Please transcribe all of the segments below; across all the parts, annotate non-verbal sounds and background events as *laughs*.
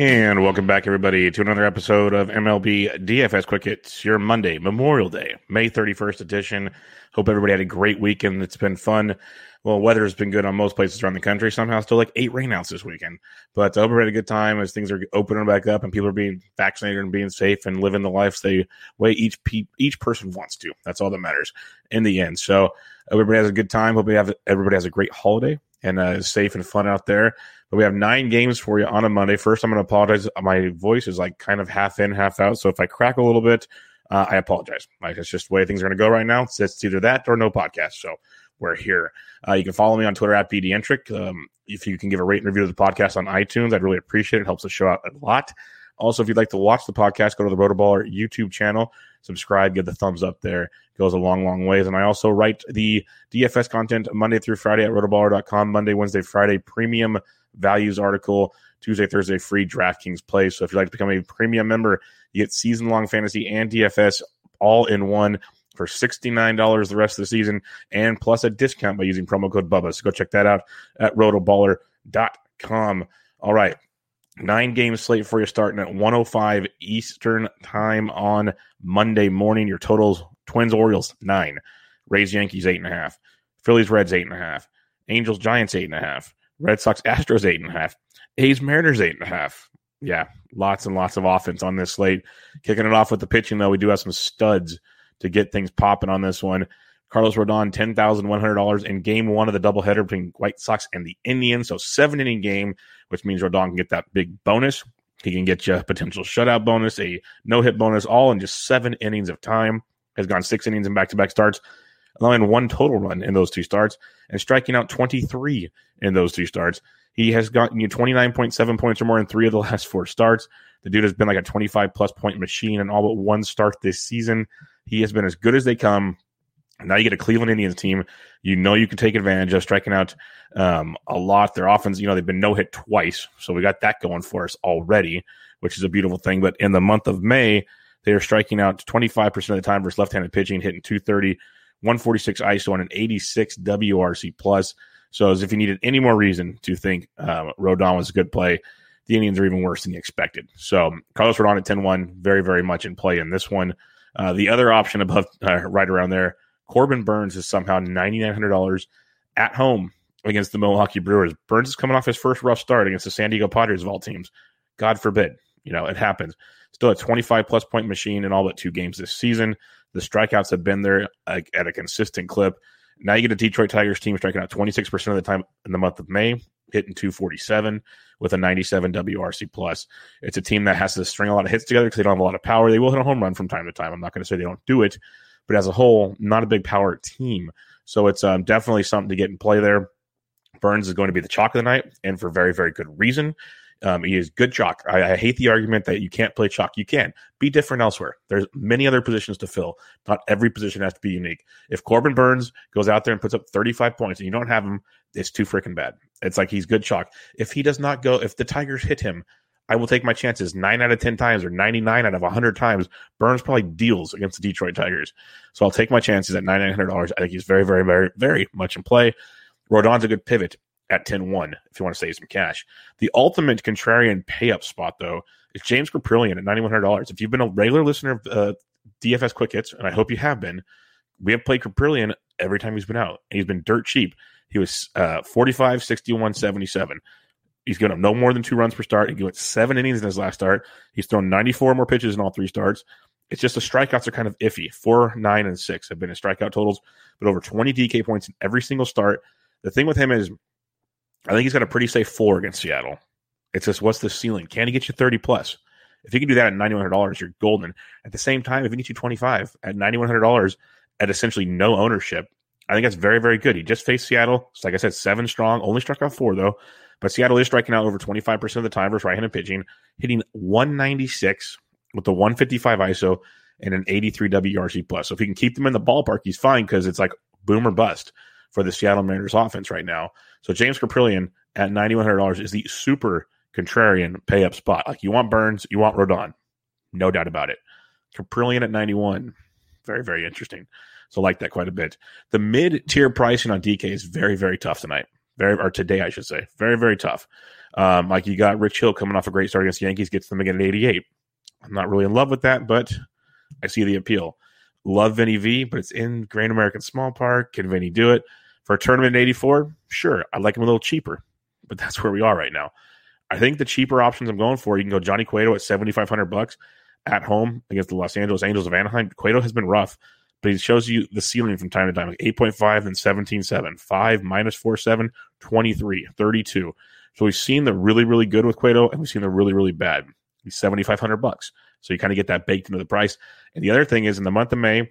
And welcome back, everybody, to another episode of MLB DFS Quick Hits, your Monday, Memorial Day, May 31st edition. Hope everybody had a great weekend. It's been fun. Well, weather has been good on most places around the country. Somehow, still like eight rainouts this weekend. But I hope everybody had a good time as things are opening back up and people are being vaccinated and being safe and living the lives they way each pe- each person wants to. That's all that matters in the end. So everybody has a good time. Hope we have everybody has a great holiday and uh, safe and fun out there. But we have nine games for you on a Monday. First, I'm going to apologize. My voice is like kind of half in, half out. So if I crack a little bit, uh, I apologize. Like it's just the way things are going to go right now. It's, it's either that or no podcast. So we're here. Uh, you can follow me on Twitter at BDentric. Um, if you can give a rate and review of the podcast on iTunes, I'd really appreciate it. It helps the show out a lot. Also, if you'd like to watch the podcast, go to the Rotoballer YouTube channel, subscribe, give the thumbs up there. It goes a long, long ways. And I also write the DFS content Monday through Friday at rotoballer.com, Monday, Wednesday, Friday, premium values article, Tuesday, Thursday, free DraftKings play. So if you'd like to become a premium member, you get season long fantasy and DFS all in one for $69 the rest of the season and plus a discount by using promo code BUBBA. So go check that out at rotoballer.com. All right. Nine game slate for you starting at 105 Eastern time on Monday morning. Your totals Twins, Orioles, nine. Rays, Yankees, eight and a half. Phillies, Reds, eight and a half. Angels, Giants, eight and a half. Red Sox, Astros, eight and a half. A's, Mariners, eight and a half. Yeah, lots and lots of offense on this slate. Kicking it off with the pitching, though, we do have some studs to get things popping on this one. Carlos Rodon, ten thousand one hundred dollars in Game One of the doubleheader between White Sox and the Indians. So seven inning game, which means Rodon can get that big bonus. He can get you a potential shutout bonus, a no hit bonus, all in just seven innings of time. Has gone six innings in back to back starts, allowing one total run in those two starts, and striking out twenty three in those two starts. He has gotten you twenty nine point seven points or more in three of the last four starts. The dude has been like a twenty five plus point machine in all but one start this season. He has been as good as they come. Now you get a Cleveland Indians team. You know you can take advantage of striking out um, a lot. Their offense, you know, they've been no hit twice, so we got that going for us already, which is a beautiful thing. But in the month of May, they are striking out 25% of the time versus left-handed pitching, hitting 230, 146 ISO, and an 86 WRC plus. So as if you needed any more reason to think um, Rodon was a good play, the Indians are even worse than you expected. So Carlos Rodon at 10-1, very, very much in play in this one. Uh, the other option above, *laughs* uh, right around there, Corbin Burnes is somehow $9,900 at home against the Milwaukee Brewers. Burnes is coming off his first rough start against the San Diego Padres of all teams. God forbid, you know, it happens. Still a 25 plus point machine in all but two games this season. The strikeouts have been there at a consistent clip. Now you get a Detroit Tigers team striking out 26% of the time in the month of May, hitting 247 with a 97 WRC plus. It's a team that has to string a lot of hits together because they don't have a lot of power. They will hit a home run from time to time. I'm not going to say they don't do it, but as a whole, not a big power team. So it's um, definitely something to get in play there. Burnes is going to be the chalk of the night, and for very, very good reason. Um, he is good chalk. I, I, hate the argument that you can't play chalk. You can be different elsewhere. There's many other positions to fill. Not every position has to be unique. If Corbin Burnes goes out there and puts up 35 points and you don't have him, it's too freaking bad. It's like he's good chalk. If he does not go, if the Tigers hit him, I will take my chances nine out of 10 times or 99 out of 100 times. Burnes probably deals against the Detroit Tigers. So I'll take my chances at $9,900. I think he's very, very, very, very much in play. Rodon's a good pivot at 10 1 if you want to save some cash. The ultimate contrarian pay up spot, though, is James Kaprielian at $9,100. If you've been a regular listener of uh, DFS Quick Hits, and I hope you have been, we have played Kaprielian every time he's been out, and he's been dirt cheap. He was uh, 45, 61, 77. He's given up no more than two runs per start. He went seven innings in his last start. He's thrown 94 more pitches in all three starts. It's just the strikeouts are kind of iffy. Four, nine, and six have been his strikeout totals, but over 20 DK points in every single start. The thing with him is, I think he's got a pretty safe floor against Seattle. It's just what's the ceiling? Can he get you 30 plus? If he can do that at $9,100, you're golden. At the same time, if he gets you 25 at $9,100 at essentially no ownership, I think that's very, very good. He just faced Seattle. So like I said, seven strong, only struck out four, though. But Seattle is striking out over 25% of the time versus right handed pitching, hitting 196 with the 155 ISO and an 83 WRC plus. So if he can keep them in the ballpark, he's fine because it's like boom or bust for the Seattle Mariners offense right now. So James Kaprielian at $9,100 is the super contrarian pay up spot. Like you want Burnes, you want Rodon. No doubt about it. Kaprielian at 91. Very, very interesting. So like that quite a bit. The mid tier pricing on DK is very, very tough tonight. Very or today, I should say. Very, very tough. Um, like you got Rich Hill coming off a great start against Yankees, gets them again at 88. I'm not really in love with that, but I see the appeal. Love Vinny V, but it's in Great American Small Park. Can Vinny do it? For a tournament in 84, sure. I'd like him a little cheaper, but that's where we are right now. I think the cheaper options I'm going for, you can go Johnny Cueto at 7,500 bucks at home against the Los Angeles Angels of Anaheim. Cueto has been rough, but he shows you the ceiling from time to time, like 8.5 and 17.7, 5 minus 4, 7, 23, 32. So we've seen the really, really good with Cueto, and we've seen the really, really bad. He's 7,500 bucks. So you kind of get that baked into the price. And the other thing is in the month of May,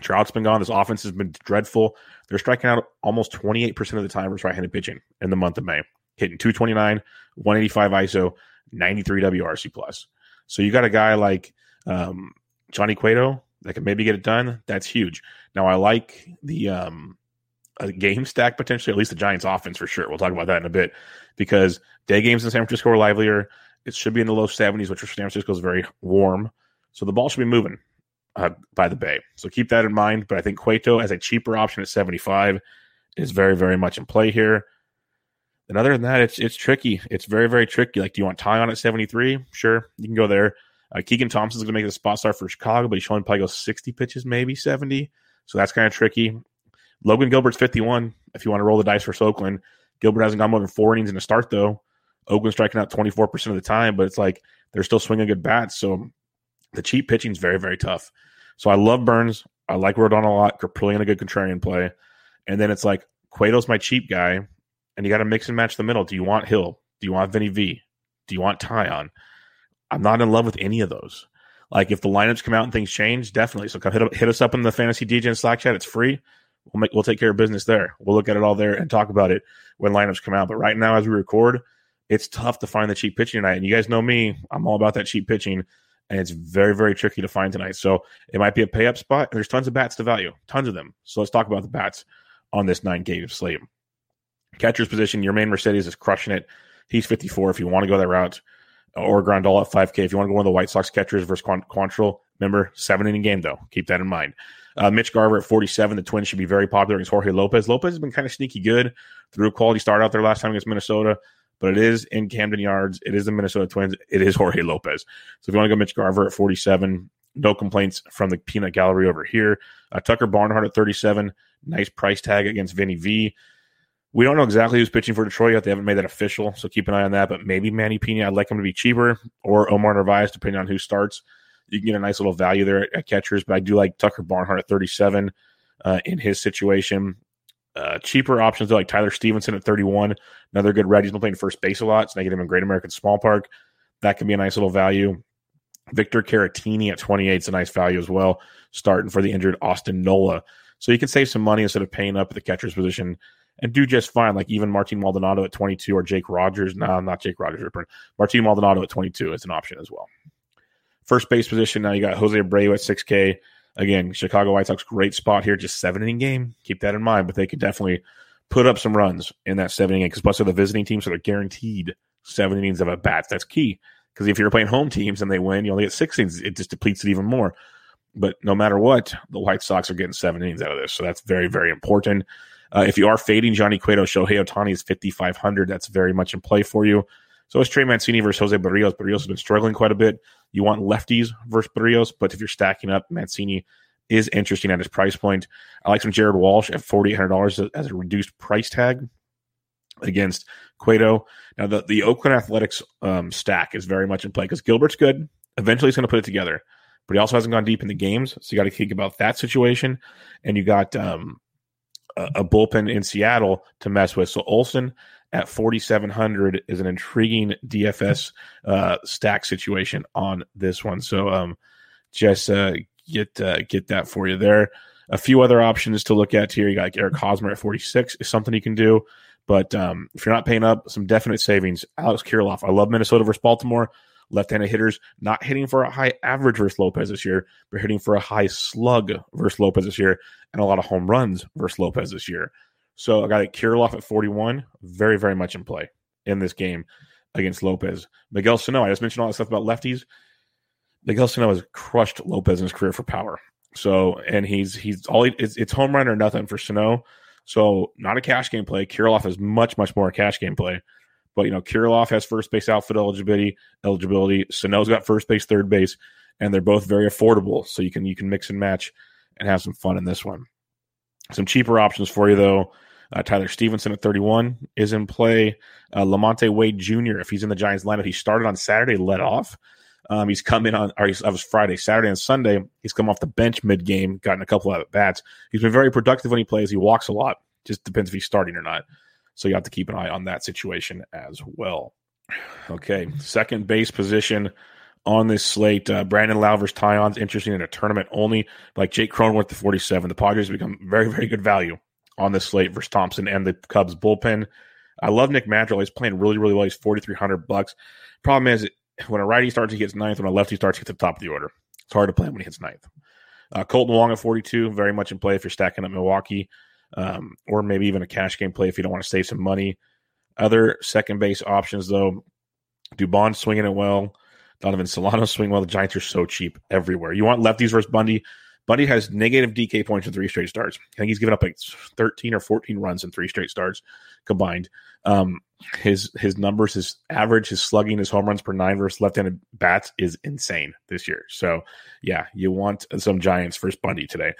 Trout's been gone. This offense has been dreadful. They're striking out almost 28% of the time versus right-handed pitching in the month of May, hitting 229, 185 ISO, 93 WRC plus. So you got a guy like um, Johnny Cueto that can maybe get it done. That's huge. Now I like the um, game stack potentially, at least the Giants offense for sure. We'll talk about that in a bit because day games in San Francisco are livelier. It should be in the low 70s, which for San Francisco is very warm. So the ball should be moving uh, by the Bay. So keep that in mind. But I think Cueto as a cheaper option at 75 is very, very much in play here. And other than that, it's it's tricky. It's very, very tricky. Like, do you want Taillon at 73? Sure, you can go there. Uh, Keegan Thompson's going to make the spot start for Chicago, but he's showing probably go 60 pitches, maybe 70. So that's kind of tricky. Logan Gilbert's 51. If you want to roll the dice for Oakland, Gilbert hasn't gone more than four innings in a start, though. Oakland striking out 24% of the time, but it's like they're still swinging good bats. So the cheap pitching is very, very tough. So I love Burnes. I like Rodon a lot. Kaprielian a good contrarian play. And then it's like Cueto's my cheap guy, and you got to mix and match the middle. Do you want Hill? Do you want Vinny V? Do you want Taillon? I'm not in love with any of those. Like if the lineups come out and things change, definitely. So come hit, hit us up in the fantasy Degen Slack chat. It's free. We'll make we'll take care of business there. We'll look at it all there and talk about it when lineups come out. But right now, as we record, it's tough to find the cheap pitching tonight. And you guys know me, I'm all about that cheap pitching, and it's very, very tricky to find tonight. So it might be a pay up spot. And there's tons of bats to value, tons of them. So let's talk about the bats on this nine game slate. Catcher's position, Yermin Mercedes is crushing it. He's 54 if you want to go that route. Or Grandal at 5K if you want to go one of the White Sox catchers versus Quantrill. Remember, seven inning game, though. Keep that in mind. Uh, Mitch Garver at 47. The Twins should be very popular against Jorge Lopez. Lopez has been kind of sneaky good through a quality start out there last time against Minnesota but it is in Camden Yards. It is the Minnesota Twins. It is Jorge Lopez. So if you want to go Mitch Garver at 47, no complaints from the peanut gallery over here. Uh, Tucker Barnhart at 37, nice price tag against Vinny V. We don't know exactly who's pitching for Detroit yet. They haven't made that official, so keep an eye on that. But maybe Manny Piña. I'd like him to be cheaper, or Omar Narvaez, depending on who starts. You can get a nice little value there at, at catchers. But I do like Tucker Barnhart at 37 uh, in his situation. Uh, cheaper options like Tyler Stephenson at 31, another good red. He's been playing first base a lot, they get him in Great American Small Park. That can be a nice little value. Victor Caratini at 28 is a nice value as well, starting for the injured Austin Nola. So you can save some money instead of paying up at the catcher's position and do just fine. Like even Martin Maldonado at 22 or Jake Rogers. No, not Jake Rogers. Martin Maldonado at 22 is an option as well. First base position, now you got Jose Abreu at 6K. Again, Chicago White Sox, great spot here, just seven inning game. Keep that in mind, but they could definitely put up some runs in that seven inning because plus they're the visiting team, so they're guaranteed seven innings of at bats. That's key Because if you're playing home teams and they win, you only get six innings. It just depletes it even more. But no matter what, the White Sox are getting seven innings out of this. So that's very, very important. Uh, if you are fading Johnny Cueto, Shohei Ohtani is 5,500. That's very much in play for you. So is Trey Mancini versus Jose Berrios. Berrios has been struggling quite a bit. You want lefties versus Berrios, but if you're stacking up, Mancini is interesting at his price point. I like some Jared Walsh at $4,800 as a reduced price tag against Cueto. Now, the, the Oakland Athletics um, stack is very much in play because Gilbert's good. Eventually, he's going to put it together, but he also hasn't gone deep in the games. So you got to think about that situation. And you got um, a, a bullpen in Seattle to mess with. So Olson at 4,700 is an intriguing DFS uh, stack situation on this one. So um, just uh, get uh, get that for you there. A few other options to look at here. You got Eric Hosmer at 46 is something you can do. But um, if you're not paying up, some definite savings. Alex Kirilloff. I love Minnesota versus Baltimore. Left-handed hitters not hitting for a high average versus Lopez this year, but hitting for a high slug versus Lopez this year, and a lot of home runs versus Lopez this year. So I got Kirilloff at 41, very, very much in play in this game against Lopez. Miguel Sano, I just mentioned all that stuff about lefties. Miguel Sano has crushed Lopez in his career for power. So, and he's he's all he, it's, it's home run or nothing for Sano. So, not a cash game play. Kirilloff is much much more a cash game play. But you know, Kirilloff has first base outfit eligibility. Eligibility. Sano's got first base, third base, and they're both very affordable. So you can you can mix and match and have some fun in this one. Some cheaper options for you though. Uh, Tyler Stephenson at 31 is in play. Uh, Lamonte Wade Jr. If he's in the Giants lineup, he started on Saturday, let off. Um, he's come in on, or he's, was Friday, Saturday, and Sunday. He's come off the bench mid game, gotten a couple of bats. He's been very productive when he plays. He walks a lot. Just depends if he's starting or not. So you have to keep an eye on that situation as well. Okay, second base position on this slate. Uh, Brandon Lowver's Taillon's interesting in a tournament only. Like Jake Cronenworth to 47. The Padres become very, very good value on this slate versus Thompson and the Cubs bullpen. I love Nick Madrigal. He's playing really, really well. He's 4,300 bucks. Problem is, when a righty starts, he gets ninth. When a lefty starts, he gets to the top of the order. It's hard to play him when he hits ninth. Uh, Kolten Wong at 42, very much in play if you're stacking up Milwaukee, um, or maybe even a cash game play if you don't want to save some money. Other second base options, though, Dubon swinging it well. Donovan Solano swing well. The Giants are so cheap everywhere. You want lefties versus Bundy. Bundy has negative DK points in three straight starts. I think he's given up like 13 or 14 runs in three straight starts combined. Um, his his numbers, his average, his slugging, his home runs per nine versus left-handed bats is insane this year. So yeah, you want some Giants versus Bundy today.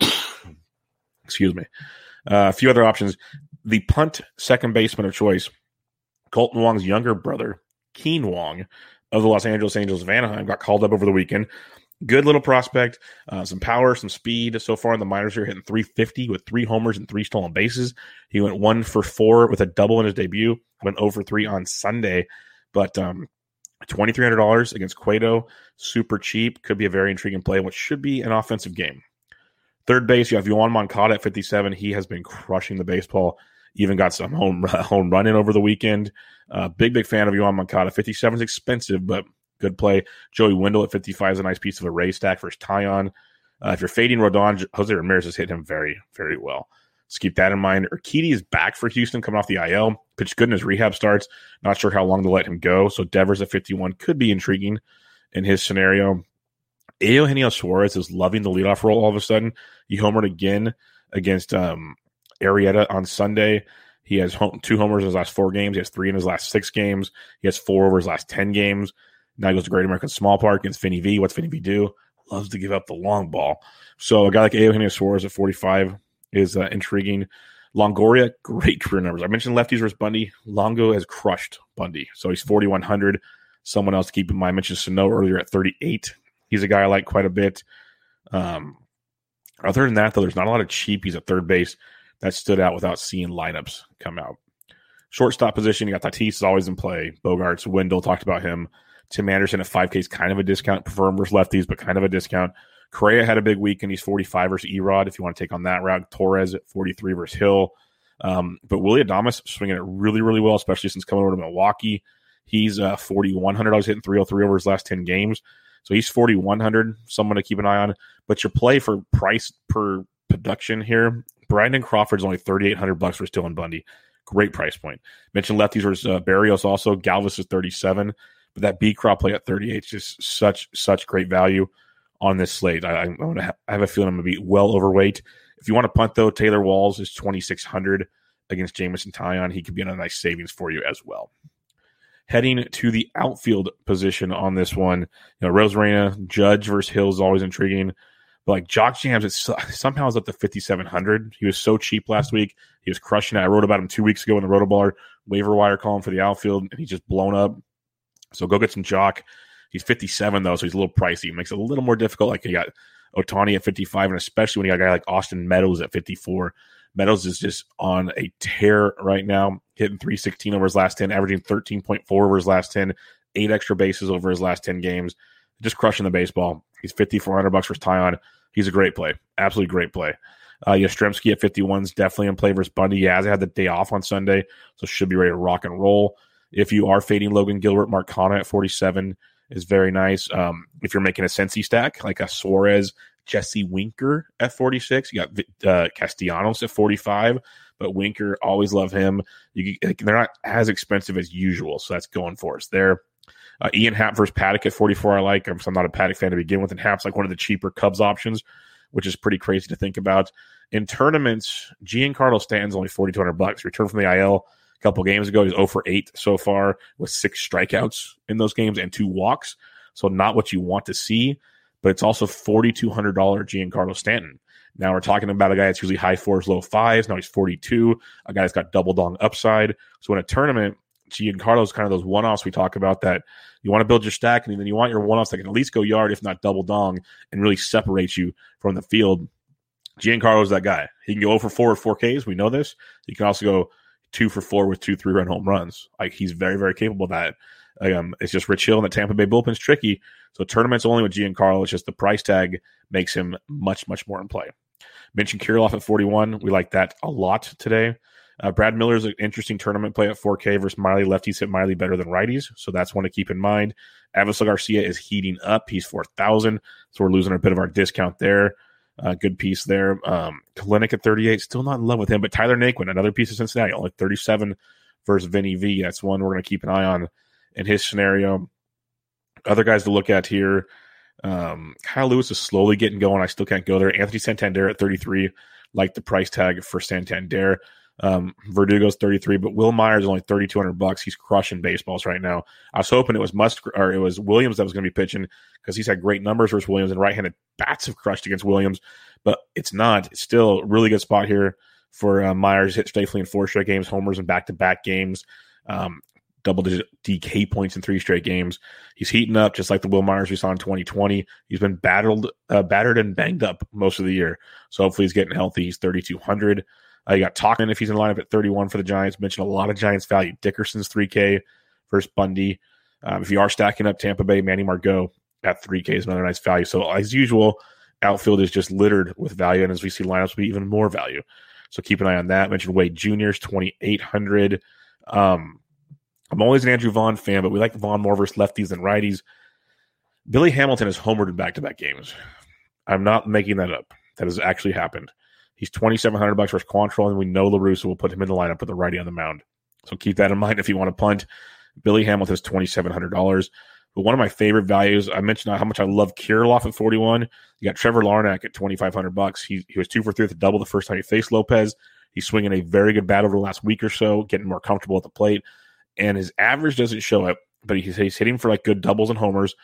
*coughs* Excuse me. Uh, a few other options. The punt second baseman of choice, Kolten Wong's younger brother, Kean Wong of the Los Angeles Angels of Anaheim, got called up over the weekend. Good little prospect, uh, some power, some speed. So far in the minors, here hitting 350 with three homers and three stolen bases. He went one for four with a double in his debut. Went over three on Sunday, but um, twenty three hundred dollars against Cueto, super cheap. Could be a very intriguing play, which should be an offensive game. Third base, you have Yoan Moncada at 57. He has been crushing the baseball. Even got some home *laughs* home run in over the weekend. Uh, big big fan of Yoan Moncada. 57 is expensive, but good play. Joey Wendle at 55 is a nice piece of a Rays stack versus Taillon. Uh, if you're fading Rodon, Jose Ramirez has hit him very, very well. Just keep that in mind. Urquidy is back for Houston coming off the IL. Pitched good in his rehab starts. Not sure how long to let him go. So Devers at 51 could be intriguing in his scenario. Eugenio Suarez is loving the leadoff role all of a sudden. He homered again against um, Arrieta on Sunday. He has home, two homers in his last four games. He has three in his last six games. He has four over his last 10 games. Now he goes to Great American Small Park against Vinny V. What's Vinny V do? Loves to give up the long ball. So a guy like Eugenio Suarez at 45 is uh, intriguing. Longoria, great career numbers. I mentioned lefties versus Bundy. Longo has crushed Bundy. So he's 4,100. Someone else to keep in mind. I mentioned Sano earlier at 38. He's a guy I like quite a bit. Um, other than that, though, there's not a lot of cheapies at third base that stood out without seeing lineups come out. Shortstop position, you got Tatis is always in play. Bogaerts, Wendle talked about him. Tim Anderson at 5K is kind of a discount. Prefer him versus lefties, but kind of a discount. Correa had a big week and he's 45 versus Erod if you want to take on that route. Torres at 43 versus Hill. Um, but Willy Adames swinging it really, really well, especially since coming over to Milwaukee. He's uh, 4,100. I was hitting 303 over his last 10 games. So he's 4,100, someone to keep an eye on. But your play for price per production here, Brandon Crawford's only 3,800 bucks for Dylan Bundy. Great price point. Mentioned lefties versus uh, Berrios also. Galvis is 37. But that B crop play at 38 is just such such great value on this slate. I, I'm gonna ha- I have a feeling I'm gonna be well overweight. If you want to punt though, Taylor Walls is 2600 against Jameson Taillon. He could be on a nice savings for you as well. Heading to the outfield position on this one, you know, Arozarena, Judge versus Hill is always intriguing. But like Jock Jams, it's *laughs* somehow is up to 5,700. He was so cheap last week. He was crushing it. I wrote about him two weeks ago in the Rotoballer waiver wire column for the outfield, and he's just blown up. So go get some Jock. He's 57 though, so he's a little pricey. It makes it a little more difficult. Like you got Ohtani at 55, and especially when you got a guy like Austin Meadows at 54. Meadows is just on a tear right now, hitting 316 over his last 10, averaging 13.4 over his last 10, eight extra bases over his last 10 games, just crushing the baseball. He's 5400 bucks for Taillon. He's a great play, absolutely great play. Uh, Yastrzemski at 51 is definitely in play versus Bundy. Has had the day off on Sunday, so should be ready to rock and roll. If you are fading Logan Gilbert, Mark Canha at 47 is very nice. Um, if you're making a Cincy stack, like a Suarez, Jesse Winker at 46. You got uh, Castellanos at 45, but Winker, always love him. You, they're not as expensive as usual, so that's going for us there. Uh, Ian Happ versus Paddack at 44, I like. I'm, I'm not a Paddack fan to begin with, and Happ's like one of the cheaper Cubs options, which is pretty crazy to think about. In tournaments, Giancarlo Stanton's only 4,200 bucks. Return from the IL couple games ago. He's 0 for 8 so far with six strikeouts in those games and two walks. So not what you want to see but it's also $4,200 Giancarlo Stanton. Now we're talking about a guy that's usually high fours, low fives. Now he's 42, a guy that's got double dong upside. So in a tournament, Giancarlo's kind of those one offs we talk about that you want to build your stack and then you want your one offs that can at least go yard, if not double dong, and really separate you from the field. Giancarlo's that guy. He can go oh over 4 or 4Ks. We know this. He can also go two for four with two three run home runs. Like he's very, very capable of that. Um, it's just Rich Hill and the Tampa Bay bullpen's tricky. So tournaments only with Giancarlo. It's just the price tag makes him much, much more in play. Mentioned Kirilloff at 41. We like that a lot today. Uh, Brad Miller's an interesting tournament play at 4K versus Miley. Lefties hit Miley better than righties, so that's one to keep in mind. Avisail Garcia is heating up. He's 4,000, so we're losing a bit of our discount there. Uh, good piece there. Um, Kelenic at 38, still not in love with him, but Tyler Naquin, another piece of Cincinnati, only 37 versus Vinny V. That's one we're going to keep an eye on in his scenario. Other guys to look at here. Um, Kyle Lewis is slowly getting going. I still can't go there. Anthony Santander at 33, like the price tag for Santander. Um, Verdugo's 33, but Wil Myers is only 3,200 bucks. He's crushing baseballs right now. I was hoping it was Musk or it was Williams that was going to be pitching because he's had great numbers versus Williams and right-handed bats have crushed against Williams, but it's not. It's still a really good spot here for uh, Myers. Hit safely in four straight games, homers in back-to-back games. Um, double digit DK points in three straight games. He's heating up just like the Wil Myers we saw in 2020. He's been battled, uh, battered and banged up most of the year. So hopefully he's getting healthy. He's 3,200. Uh, you got Tauchman if he's in the lineup at 31 for the Giants. Mentioned a lot of Giants value. Dickerson's 3K versus Bundy. Um, if you are stacking up Tampa Bay, Manny Margot at 3K is another nice value. So as usual, outfield is just littered with value. And as we see lineups, will be even more value. So keep an eye on that. Mentioned Wade Jr.'s 2,800. Um, I'm always an Andrew Vaughn fan, but we like Vaughn more versus lefties than righties. Billy Hamilton has homered in back to back games. I'm not making that up. That has actually happened. He's 2,700 bucks versus Quantrill, and we know La Russa will put him in the lineup with the righty on the mound. So keep that in mind if you want to punt. Billy Hamilton is $2,700. But one of my favorite values, I mentioned how much I love Kirilloff at 41. You got Trevor Larnach at 2,500 bucks. He, he was two for three with a double the first time he faced Lopez. He's swinging a very good bat over the last week or so, getting more comfortable at the plate and his average doesn't show up, but he's, he's hitting for like good doubles and homers,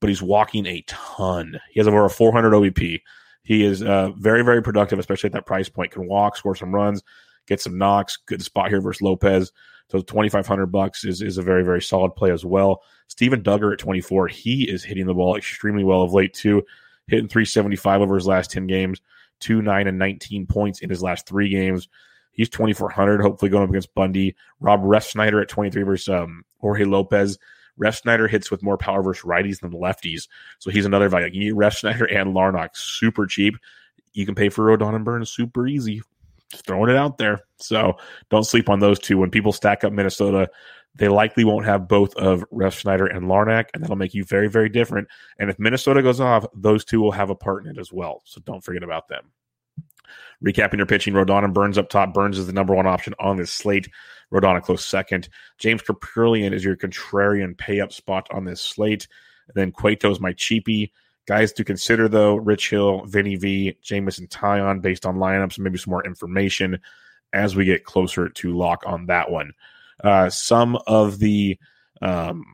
but he's walking a ton. He has over a 400 OBP. He is uh, very, very productive, especially at that price point. Can walk, score some runs, get some knocks. Good spot here versus Lopez. So 2,500 bucks is, is a very, very solid play as well. Steven Duggar at 24, he is hitting the ball extremely well of late too, hitting 375 over his last 10 games, 2, 9, and 19 points in his last three games. He's 2,400, hopefully going up against Bundy. Rob Refsnyder at 23 versus um, Jorge Lopez. Refsnyder hits with more power versus righties than lefties. So he's another value. You need Refsnyder and Larnach super cheap. You can pay for Rodon and Burnes super easy. Just throwing it out there. So don't sleep on those two. When people stack up Minnesota, they likely won't have both of Ref Refsnyder and Larnach, and that'll make you very, very different. And if Minnesota goes off, those two will have a part in it as well. So don't forget about them. Recapping your pitching, Rodon and Burnes up top. Burnes is the number one option on this slate Rodon a close second. James Kaprielian is your contrarian pay up spot on this slate. And then Cueto is my cheapie. Guys to consider though: Rich Hill, Vinny V, Jameson Taillon, based on lineups maybe some more information as we get closer to lock on that one. Uh, some of the um,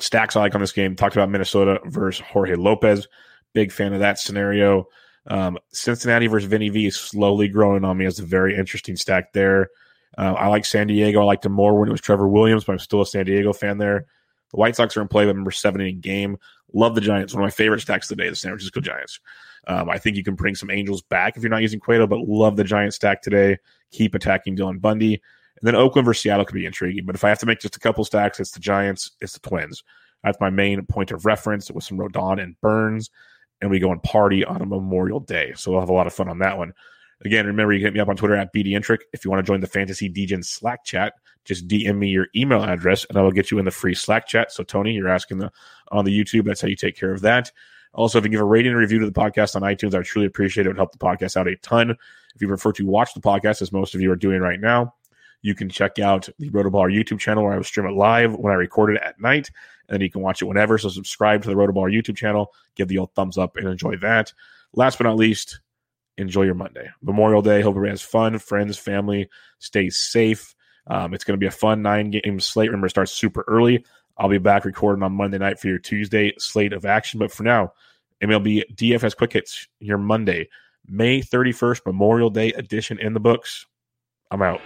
stacks I like on this game talked about Minnesota versus Jorge Lopez. Big fan of that scenario. Um, Cincinnati versus Vinny V is slowly growing on me as a very interesting stack there. Uh, I like San Diego. I liked him more when it was Trevor Williams, but I'm still a San Diego fan there. The White Sox are in play, but number seven in game. Love the Giants. One of my favorite stacks today, the San Francisco Giants. Um, I think you can bring some Angels back if you're not using Cueto, but love the Giant stack today. Keep attacking Dylan Bundy. And then Oakland versus Seattle could be intriguing. But if I have to make just a couple stacks, it's the Giants, it's the Twins. That's my main point of reference with some Rodon and Burnes. And we go and party on a Memorial Day. So we'll have a lot of fun on that one. Again, remember you can hit me up on Twitter at BDintric. If you want to join the Fantasy Degen Slack chat, just DM me your email address and I will get you in the free Slack chat. So Tony, you're asking the on the YouTube. That's how you take care of that. Also, if you give a rating and review to the podcast on iTunes, I truly appreciate it. It would help the podcast out a ton. If you prefer to watch the podcast, as most of you are doing right now, you can check out the Rotoballer YouTube channel where I will stream it live when I record it at night, and you can watch it whenever. So subscribe to the Rotoballer YouTube channel, give the old thumbs up, and enjoy that. Last but not least, enjoy your Monday, Memorial Day. Hope everybody has fun, friends, family, stay safe. Um, it's going to be a fun nine game slate. Remember, it starts super early. I'll be back recording on Monday night for your Tuesday slate of action. But for now, MLB DFS Quick Hits, your Monday, May 31st, Memorial Day edition in the books. I'm out.